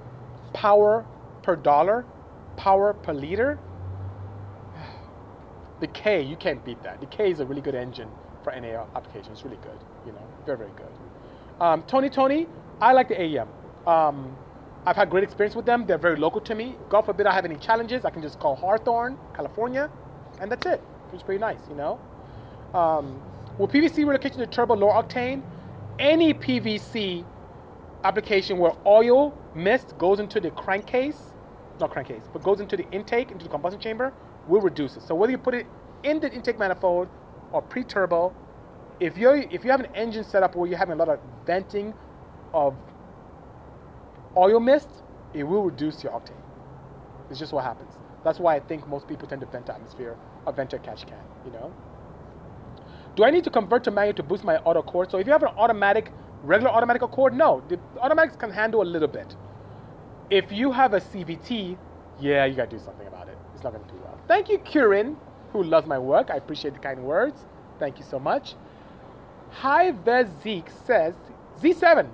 power per dollar, power per liter, the K, you can't beat that. The K is a really good engine for NA applications. It's really good, you know, very, very good. Um, Tony Tony, I like the AEM. Um, I've had great experience with them. They're very local to me. God forbid I have any challenges, I can just call Hawthorne, California, and that's it. It's pretty nice, you know. Um, with PVC relocation to turbo low octane, any PVC application where oil mist goes into the crankcase, not crankcase, but goes into the intake, into the combustion chamber, will reduce it. So whether you put it in the intake manifold or pre-turbo, if you if you have an engine setup where you're having a lot of venting of oil mist, it will reduce your octane. It's just what happens. That's why I think most people tend to vent atmosphere or vent to catch can, you know? Do I need to convert to manual to boost my auto cord? So if you have an automatic, regular automatic cord, no. The automatics can handle a little bit. If you have a CVT, yeah, you gotta do something about it. It's not gonna do well. Thank you, Kieran, who loves my work. I appreciate the kind words. Thank you so much. Hi Vez Zeke says Z7,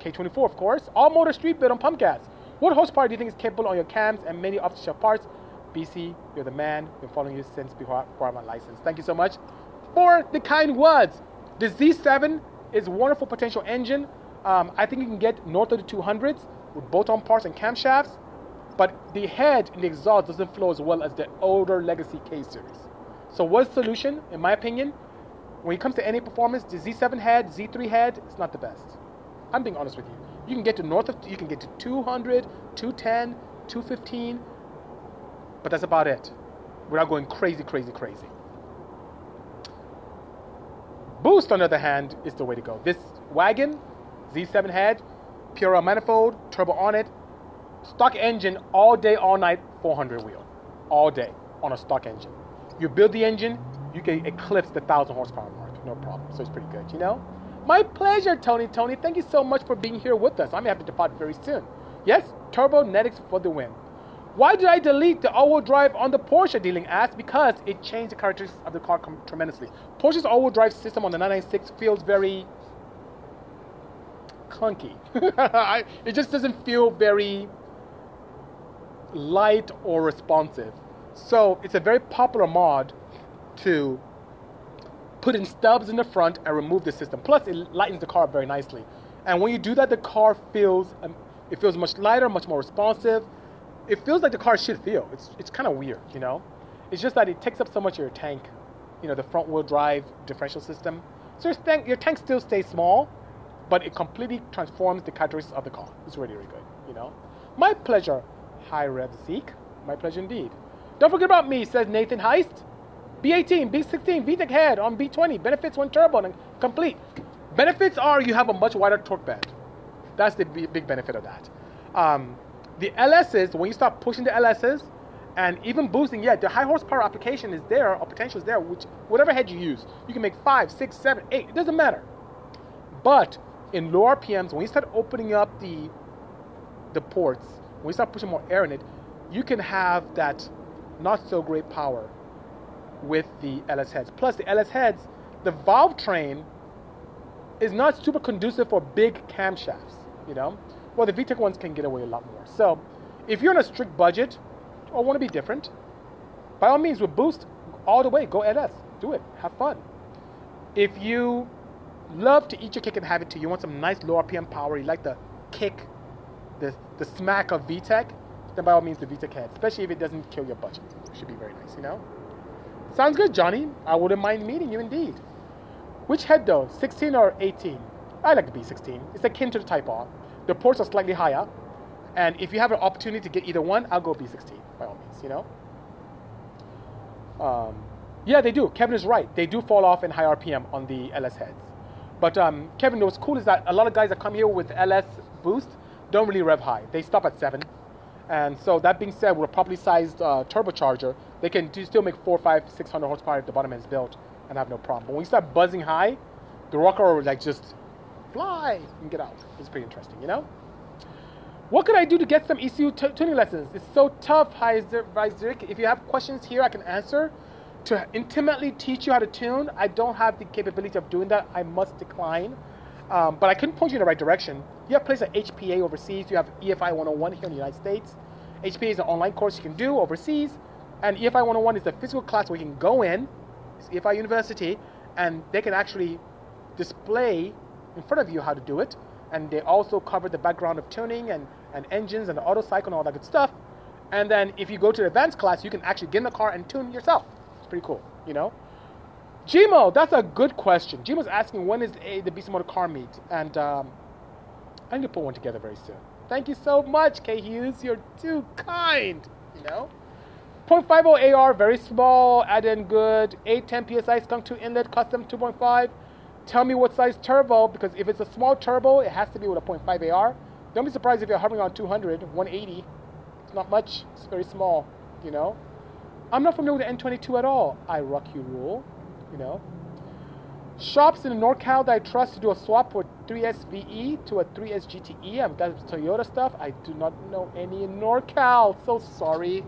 K24 of course, all motor street built on pump gas. What horsepower do you think is capable on your cams and many off-the-shelf parts? Bisi, you're the man. Been following you since before, before my license. Thank you so much for the kind words. The Z7 is a wonderful potential engine. Um, I think you can get north of the 200s with bolt-on parts and camshafts, but the head in the exhaust doesn't flow as well as the older legacy K series. So what's the solution, in my opinion? When it comes to any performance, the Z7 head, Z3 head, it's not the best. I'm being honest with you. You can get to north of, you can get to 200, 210, 215, but that's about it. Without going crazy, crazy, crazy. Boost, on the other hand, is the way to go. This wagon, Z7 head, Puro manifold, turbo on it, stock engine all day, all night, 400 wheel, all day on a stock engine. You build the engine, you can eclipse the 1,000 horsepower mark, no problem. So it's pretty good, you know? My pleasure, Tony. Tony, thank you so much for being here with us. I'm going to have to depart very soon. Yes, Turbonetics for the win. Why did I delete the all-wheel drive on the Porsche dealing asked? Because it changed the characteristics of the car tremendously. Porsche's all-wheel drive system on the 996 feels very clunky. it just doesn't feel very light or responsive. So it's a very popular mod to put in stubs in the front and remove the system. Plus, it lightens the car very nicely. And when you do that, the car feels um, it feels much lighter, much more responsive. It feels like the car should feel. It's it's kind of weird, you know. It's just that it takes up so much of your tank, you know, the front wheel drive differential system. So your tank, your tank still stays small, but it completely transforms the characteristics of the car. It's really, really good, you know. My pleasure. Hi, Rev Zeke. My pleasure indeed. Don't forget about me, says Nathan Heist. B18, B16, VTEC head on B20. Benefits when turbo and complete. Benefits are you have a much wider torque band. That's the big benefit of that. Um, the LSs, when you start pushing the LSs and even boosting, yeah, the high horsepower application is there or potential is there, which whatever head you use, you can make five, six, seven, eight. It doesn't matter. But in low RPMs, when you start opening up the the ports, when you start pushing more air in it, you can have that not so great power with the LS heads. Plus, the LS heads, the valve train is not super conducive for big camshafts, you know? Well, the VTEC ones can get away a lot more. So, if you're on a strict budget or want to be different, by all means, with Boost, all the way, go LS. Do it. Have fun. If you love to eat your cake and have it too, you want some nice low RPM power, you like the kick, the, the smack of VTEC, then by all means, the VTEC head, especially if it doesn't kill your budget. It should be very nice, you know? Sounds good, Johnny. I wouldn't mind meeting you indeed. Which head though, 16 or 18? I like the B16. It's akin to the Type R. The ports are slightly higher, and if you have an opportunity to get either one, I'll go B16 by all means. You know. Um, yeah, they do. Kevin is right. They do fall off in high RPM on the LS heads. But um, Kevin, what's cool is that a lot of guys that come here with LS boost don't really rev high. They stop at seven. And so that being said, with a properly sized uh, turbocharger, they can do, still make four, five, six hundred horsepower if the bottom end is built and have no problem. But when you start buzzing high, the rocker will like just fly and get out. It's pretty interesting, you know? What could I do to get some ECU t- tuning lessons? It's so tough, Heizik. If you have questions here, I can answer. To intimately teach you how to tune, I don't have the capability of doing that. I must decline. Um, but I can point you in the right direction. You have places like HPA overseas. You have EFI 101 here in the United States. HPA is an online course you can do overseas. And EFI 101 is a physical class where you can go in, it's EFI University, and they can actually display in front of you how to do it. And they also cover the background of tuning and, and engines and the Otto cycle and all that good stuff. And then if you go to the advanced class, you can actually get in the car and tune yourself. Pretty cool, you know? Gmo, that's a good question. Gmo's asking when is a, the Bisimoto car meet? And um, I need to put one together very soon. Thank you so much, K Hughes. You're too kind, you know? 0.50 AR, very small, add in good. 810 PSI skunk 2 inlet, custom 2.5. Tell me what size turbo, because if it's a small turbo, it has to be with a 0.5 AR. Don't be surprised if you're hovering on 200, 180. It's not much, it's very small, you know. I'm not familiar with the N22 at all. I rock you rule, you know. Shops in NorCal that I trust to do a swap for 3S GE to a 3S GTE. I'm that's Toyota stuff. I do not know any in NorCal. So sorry.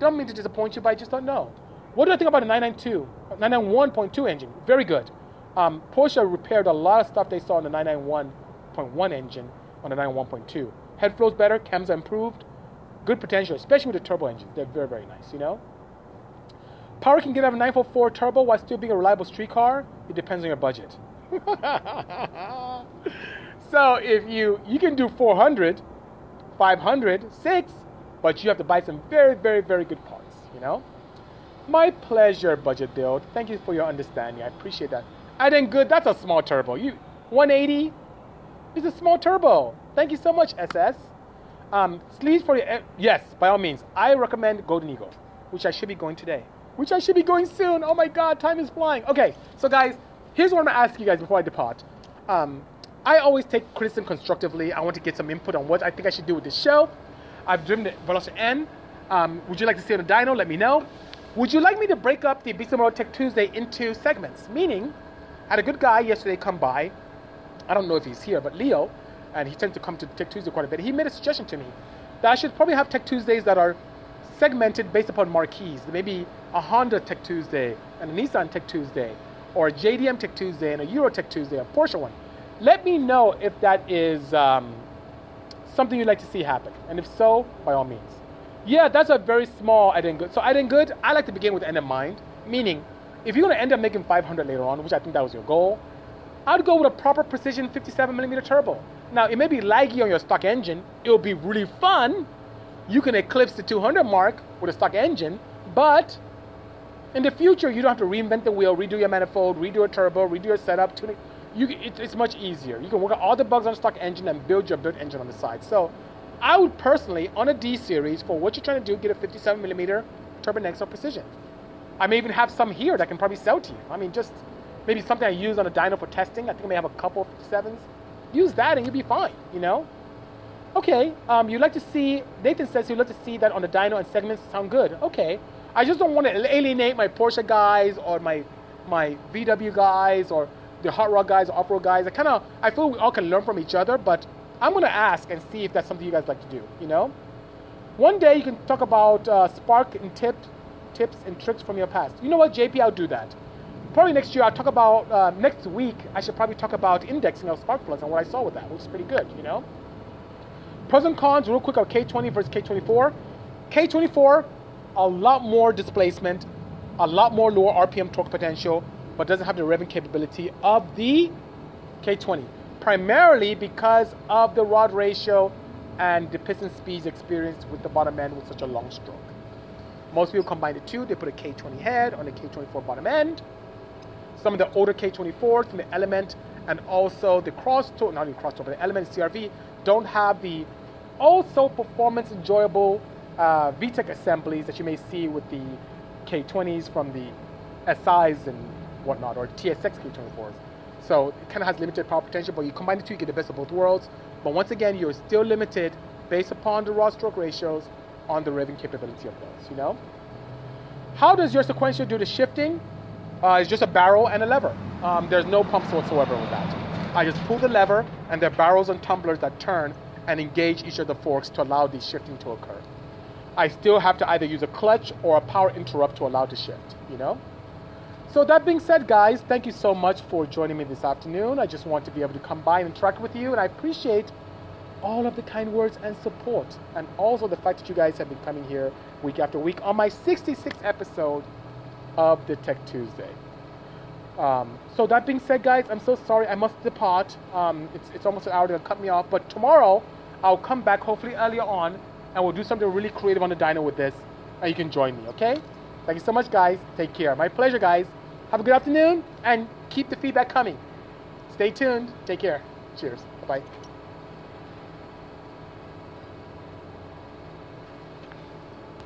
Don't mean to disappoint you, but I just don't know. What do I think about the 992, 991.2 engine? Very good. Um, Porsche repaired a lot of stuff they saw in the 991.1 engine on the 991.2. Head flow's better, cams are improved, good potential, especially with the turbo engines. They're very, very nice, you know? Power can get out of a 944 turbo while still being a reliable street car. It depends on your budget. so if you you can do 400, 500, 6, but you have to buy some very, very, very good parts, you know? My pleasure, budget build. Thank you for your understanding. I appreciate that. I did good. That's a small turbo. You 180 is a small turbo. Thank you so much, SS. Um, sleeves for your yes, by all means. I recommend Golden Eagle, which I should be going today. Which I should be going soon. Oh my God, time is flying. Okay, so guys, here's what I'm gonna ask you guys before I depart. Um, I always take criticism constructively. I want to get some input on what I think I should do with this show. I've driven the Veloster N. Um, would you like to see on the dyno? Let me know. Would you like me to break up the Beast Mode Tech Tuesday into segments? Meaning, I had a good guy yesterday come by. I don't know if he's here, but Leo, and he tends to come to Tech Tuesday quite a bit. He made a suggestion to me that I should probably have Tech Tuesdays that are segmented based upon marquees. Maybe a Honda Tech Tuesday and a Nissan Tech Tuesday, or a JDM Tech Tuesday and a Euro Tech Tuesday, a Porsche one. Let me know if that is um, something you'd like to see happen. And if so, by all means. Yeah, that's a very small I didn't good. So I didn't good, I like to begin with end in mind. Meaning, if you're gonna end up making 500 later on, which I think that was your goal, I'd go with a proper precision 57 millimeter turbo. Now, it may be laggy on your stock engine. It'll be really fun. You can eclipse the 200 mark with a stock engine, but in the future, you don't have to reinvent the wheel, redo your manifold, redo a turbo, redo your setup, tuning you, it, it's much easier. You can work out all the bugs on a stock engine and build your built engine on the side. So I would personally, on a D series, for what you're trying to do, get a 57 millimeter Turbonetics or Precision. I may even have some here that I can probably sell to you. I mean, just maybe something I use on a dyno for testing. I think I may have a couple of 57s. Use that and you'll be fine, you know? Okay, um, you'd like to see, Nathan says you'd like to see that on the dyno and segments sound good. Okay, I just don't want to alienate my Porsche guys or my, my VW guys or the hot rod guys, off road guys. I kind of I feel we all can learn from each other, but I'm gonna ask and see if that's something you guys like to do. You know, one day you can talk about uh, spark and tips, tips and tricks from your past. You know what, JP, I'll do that. Probably next year I'll talk about uh, next week. I should probably talk about indexing of spark plugs and what I saw with that, which is pretty good. You know, pros and cons real quick of K20 versus K24. K24, a lot more displacement, a lot more lower RPM torque potential but doesn't have the revving capability of the K20, primarily because of the rod ratio and the piston speeds experienced with the bottom end with such a long stroke. Most people combine the two, they put a K20 head on the K24 bottom end. Some of the older K24s from the Element and also the Crosstour, not even Crosstour, but the Element CRV don't have the also performance enjoyable uh, VTEC assemblies that you may see with the K20s from the SIs and whatnot, or TSX K24s. So it kind of has limited power potential, but you combine the two, you get the best of both worlds. But once again, you're still limited based upon the rod stroke ratios on the revving capability of those, you know? How does your sequential do the shifting? Uh, it's just a barrel and a lever. Um, there's no pumps whatsoever with that. I just pull the lever, and there are barrels and tumblers that turn and engage each of the forks to allow the shifting to occur. I still have to either use a clutch or a power interrupt to allow the shift, you know? So that being said, guys, thank you so much for joining me this afternoon. I just want to be able to come by and interact with you, and I appreciate all of the kind words and support, and also the fact that you guys have been coming here week after week on my 66th episode of the Tech Tuesday. Um, so that being said, guys, I'm so sorry I must depart. Um, it's, it's almost an hour to cut me off, but tomorrow I'll come back hopefully earlier on, and we'll do something really creative on the dyno with this, and you can join me. Okay? Thank you so much, guys. Take care. My pleasure, guys. Have a good afternoon and keep the feedback coming. Stay tuned. Take care. Cheers. Bye bye.